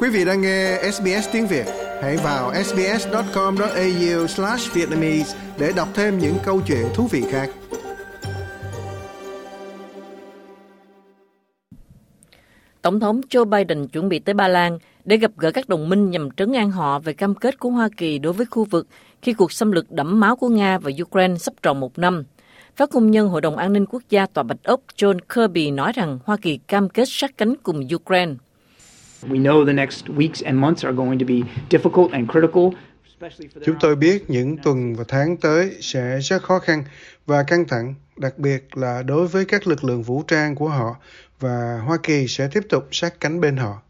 Quý vị đang nghe SBS tiếng Việt, hãy vào sbs.com.au/vietnamese để đọc thêm những câu chuyện thú vị khác. Tổng thống Joe Biden chuẩn bị tới Ba Lan để gặp gỡ các đồng minh nhằm trấn an họ về cam kết của Hoa Kỳ đối với khu vực khi cuộc xâm lược đẫm máu của Nga và Ukraine sắp tròn một năm. Phát ngôn nhân Hội đồng An ninh Quốc gia Tòa Bạch Ốc John Kirby nói rằng Hoa Kỳ cam kết sát cánh cùng Ukraine. Chúng tôi biết những tuần và tháng tới sẽ rất khó khăn và căng thẳng, đặc biệt là đối với các lực lượng vũ trang của họ và Hoa Kỳ sẽ tiếp tục sát cánh bên họ.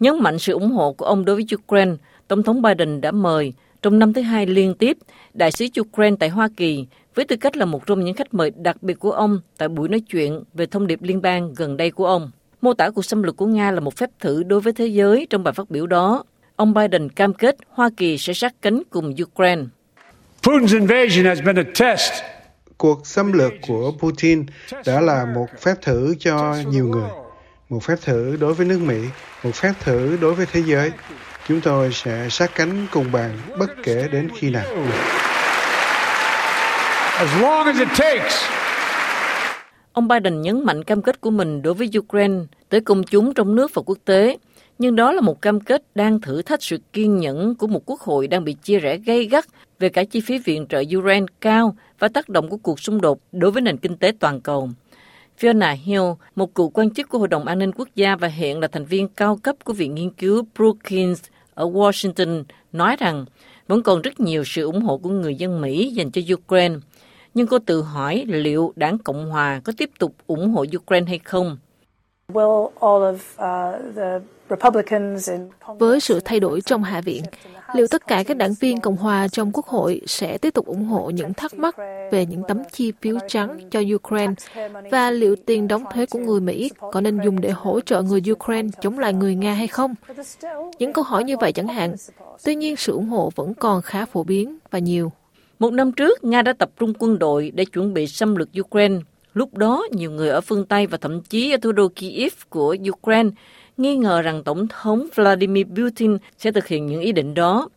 Nhấn mạnh sự ủng hộ của ông đối với Ukraine, Tổng thống Biden đã mời trong năm thứ hai liên tiếp đại sứ Ukraine tại Hoa Kỳ với tư cách là một trong những khách mời đặc biệt của ông tại buổi nói chuyện về thông điệp liên bang gần đây của ông. Mô tả cuộc xâm lược của Nga là một phép thử đối với thế giới trong bài phát biểu đó. Ông Biden cam kết Hoa Kỳ sẽ sát cánh cùng Ukraine. Putin's invasion has been a test cuộc xâm lược của Putin đã là một phép thử cho nhiều người, một phép thử đối với nước Mỹ, một phép thử đối với thế giới. Chúng tôi sẽ sát cánh cùng bạn bất kể đến khi nào. As long as it takes. Ông Biden nhấn mạnh cam kết của mình đối với Ukraine tới công chúng trong nước và quốc tế, nhưng đó là một cam kết đang thử thách sự kiên nhẫn của một quốc hội đang bị chia rẽ gay gắt về cả chi phí viện trợ Ukraine cao và tác động của cuộc xung đột đối với nền kinh tế toàn cầu. Fiona Hill, một cựu quan chức của Hội đồng An ninh Quốc gia và hiện là thành viên cao cấp của Viện Nghiên cứu Brookings ở Washington, nói rằng vẫn còn rất nhiều sự ủng hộ của người dân Mỹ dành cho Ukraine. Nhưng cô tự hỏi liệu đảng Cộng Hòa có tiếp tục ủng hộ Ukraine hay không? Uh, với sự thay đổi trong Hạ viện, liệu tất cả các đảng viên Cộng hòa trong Quốc hội sẽ tiếp tục ủng hộ những thắc mắc về những tấm chi phiếu trắng cho Ukraine và liệu tiền đóng thuế của người Mỹ có nên dùng để hỗ trợ người Ukraine chống lại người Nga hay không? Những câu hỏi như vậy chẳng hạn. Tuy nhiên, sự ủng hộ vẫn còn khá phổ biến và nhiều. Một năm trước, Nga đã tập trung quân đội để chuẩn bị xâm lược Ukraine. Lúc đó, nhiều người ở phương Tây và thậm chí ở thủ đô Kyiv của Ukraine nghi ngờ rằng Tổng thống Vladimir Putin sẽ thực hiện những ý định đó.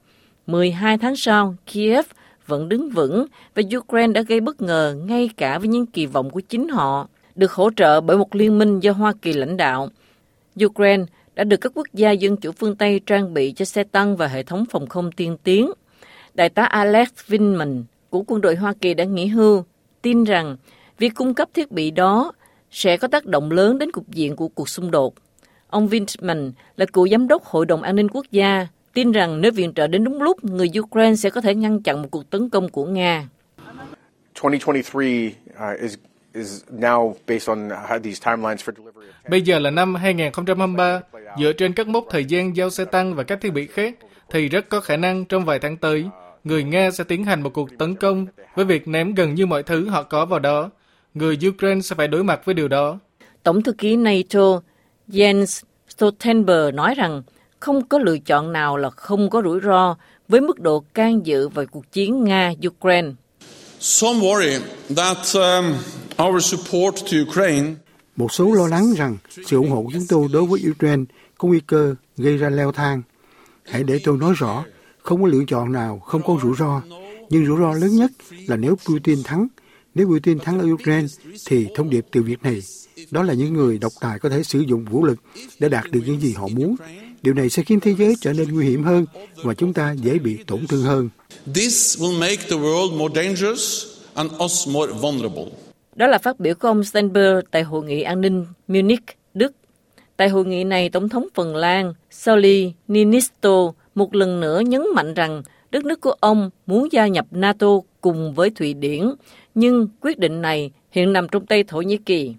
12 tháng sau, Kiev vẫn đứng vững và Ukraine đã gây bất ngờ ngay cả với những kỳ vọng của chính họ, được hỗ trợ bởi một liên minh do Hoa Kỳ lãnh đạo. Ukraine đã được các quốc gia dân chủ phương Tây trang bị cho xe tăng và hệ thống phòng không tiên tiến. Đại tá Alex Vindman của quân đội Hoa Kỳ đã nghỉ hưu, tin rằng việc cung cấp thiết bị đó sẽ có tác động lớn đến cục diện của cuộc xung đột. Ông Vintman là cựu giám đốc Hội đồng An ninh Quốc gia, tin rằng nếu viện trợ đến đúng lúc, người Ukraine sẽ có thể ngăn chặn một cuộc tấn công của Nga. 2023 uh, is Bây giờ là năm 2023, dựa trên các mốc thời gian giao xe tăng và các thiết bị khác, thì rất có khả năng trong vài tháng tới, người Nga sẽ tiến hành một cuộc tấn công với việc ném gần như mọi thứ họ có vào đó. Người Ukraine sẽ phải đối mặt với điều đó. Tổng thư ký NATO Jens Stoltenberg nói rằng không có lựa chọn nào là không có rủi ro với mức độ can dự vào cuộc chiến Nga-Ukraine. Um, Một số lo lắng rằng sự ủng hộ của chúng tôi đối với Ukraine có nguy cơ gây ra leo thang. Hãy để tôi nói rõ, không có lựa chọn nào không có rủi ro. Nhưng rủi ro lớn nhất là nếu Putin thắng. Nếu Putin thắng ở Ukraine, thì thông điệp từ việc này đó là những người độc tài có thể sử dụng vũ lực để đạt được những gì họ muốn. Điều này sẽ khiến thế giới trở nên nguy hiểm hơn và chúng ta dễ bị tổn thương hơn. Đó là phát biểu của ông Steinberg tại Hội nghị an ninh Munich, Đức. Tại hội nghị này, Tổng thống Phần Lan Sauli Niinisto một lần nữa nhấn mạnh rằng đất nước của ông muốn gia nhập NATO cùng với Thụy Điển, nhưng quyết định này hiện nằm trong tay Thổ Nhĩ Kỳ.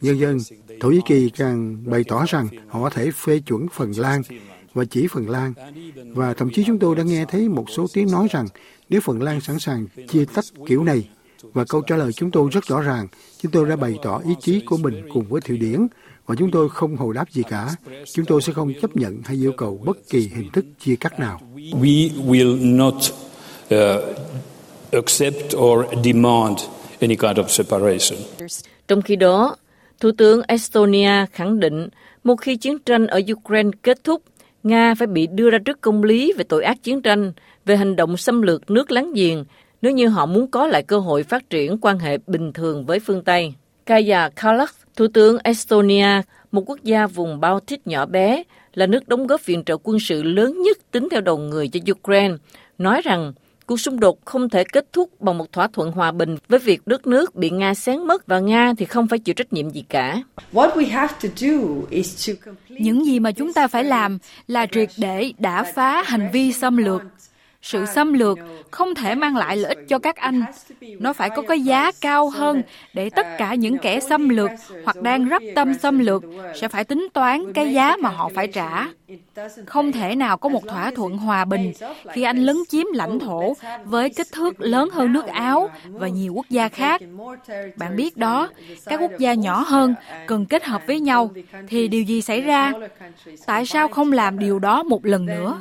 Dần dần, Thổ Nhĩ Kỳ càng bày tỏ rằng họ có thể phê chuẩn Phần Lan và chỉ Phần Lan. Và thậm chí chúng tôi đã nghe thấy một số tiếng nói rằng nếu Phần Lan sẵn sàng chia tách kiểu này, và câu trả lời chúng tôi rất rõ ràng, chúng tôi đã bày tỏ ý chí của mình cùng với Thụy Điển và chúng tôi không hồi đáp gì cả. Chúng tôi sẽ không chấp nhận hay yêu cầu bất kỳ hình thức chia cắt nào. We will not uh, accept or demand any kind of separation. Trong khi đó, Thủ tướng Estonia khẳng định một khi chiến tranh ở Ukraine kết thúc, Nga phải bị đưa ra trước công lý về tội ác chiến tranh, về hành động xâm lược nước láng giềng, nếu như họ muốn có lại cơ hội phát triển quan hệ bình thường với phương Tây. Kaya Kallas, Thủ tướng Estonia, một quốc gia vùng Baltic nhỏ bé, là nước đóng góp viện trợ quân sự lớn nhất tính theo đầu người cho Ukraine, nói rằng cuộc xung đột không thể kết thúc bằng một thỏa thuận hòa bình với việc đất nước bị Nga xén mất và Nga thì không phải chịu trách nhiệm gì cả. Những gì mà chúng ta phải làm là triệt để đả phá hành vi xâm lược sự xâm lược không thể mang lại lợi ích cho các anh. Nó phải có cái giá cao hơn để tất cả những kẻ xâm lược hoặc đang rất tâm xâm lược sẽ phải tính toán cái giá mà họ phải trả. Không thể nào có một thỏa thuận hòa bình khi anh lấn chiếm lãnh thổ với kích thước lớn hơn nước áo và nhiều quốc gia khác. Bạn biết đó, các quốc gia nhỏ hơn cần kết hợp với nhau thì điều gì xảy ra? Tại sao không làm điều đó một lần nữa?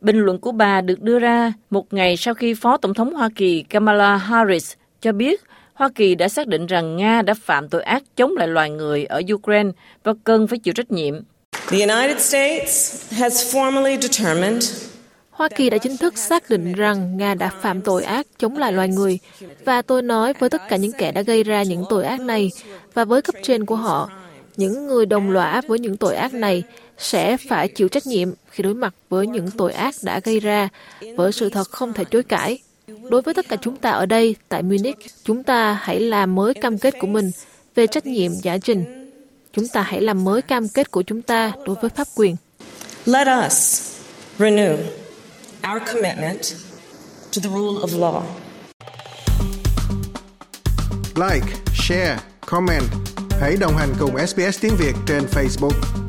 Bình luận của bà được đưa ra một ngày sau khi Phó Tổng thống Hoa Kỳ Kamala Harris cho biết Hoa Kỳ đã xác định rằng Nga đã phạm tội ác chống lại loài người ở Ukraine và cần phải chịu trách nhiệm. The United States has formally determined Hoa Kỳ đã chính thức xác định rằng Nga đã phạm tội ác chống lại loài người và tôi nói với tất cả những kẻ đã gây ra những tội ác này và với cấp trên của họ, những người đồng lõa với những tội ác này sẽ phải chịu trách nhiệm khi đối mặt với những tội ác đã gây ra với sự thật không thể chối cãi. Đối với tất cả chúng ta ở đây tại Munich, chúng ta hãy làm mới cam kết của mình về trách nhiệm giải trình. Chúng ta hãy làm mới cam kết của chúng ta đối với pháp quyền. Let us renew our commitment to the rule of law. Like, share, comment. Hãy đồng hành cùng SBS tiếng Việt trên Facebook.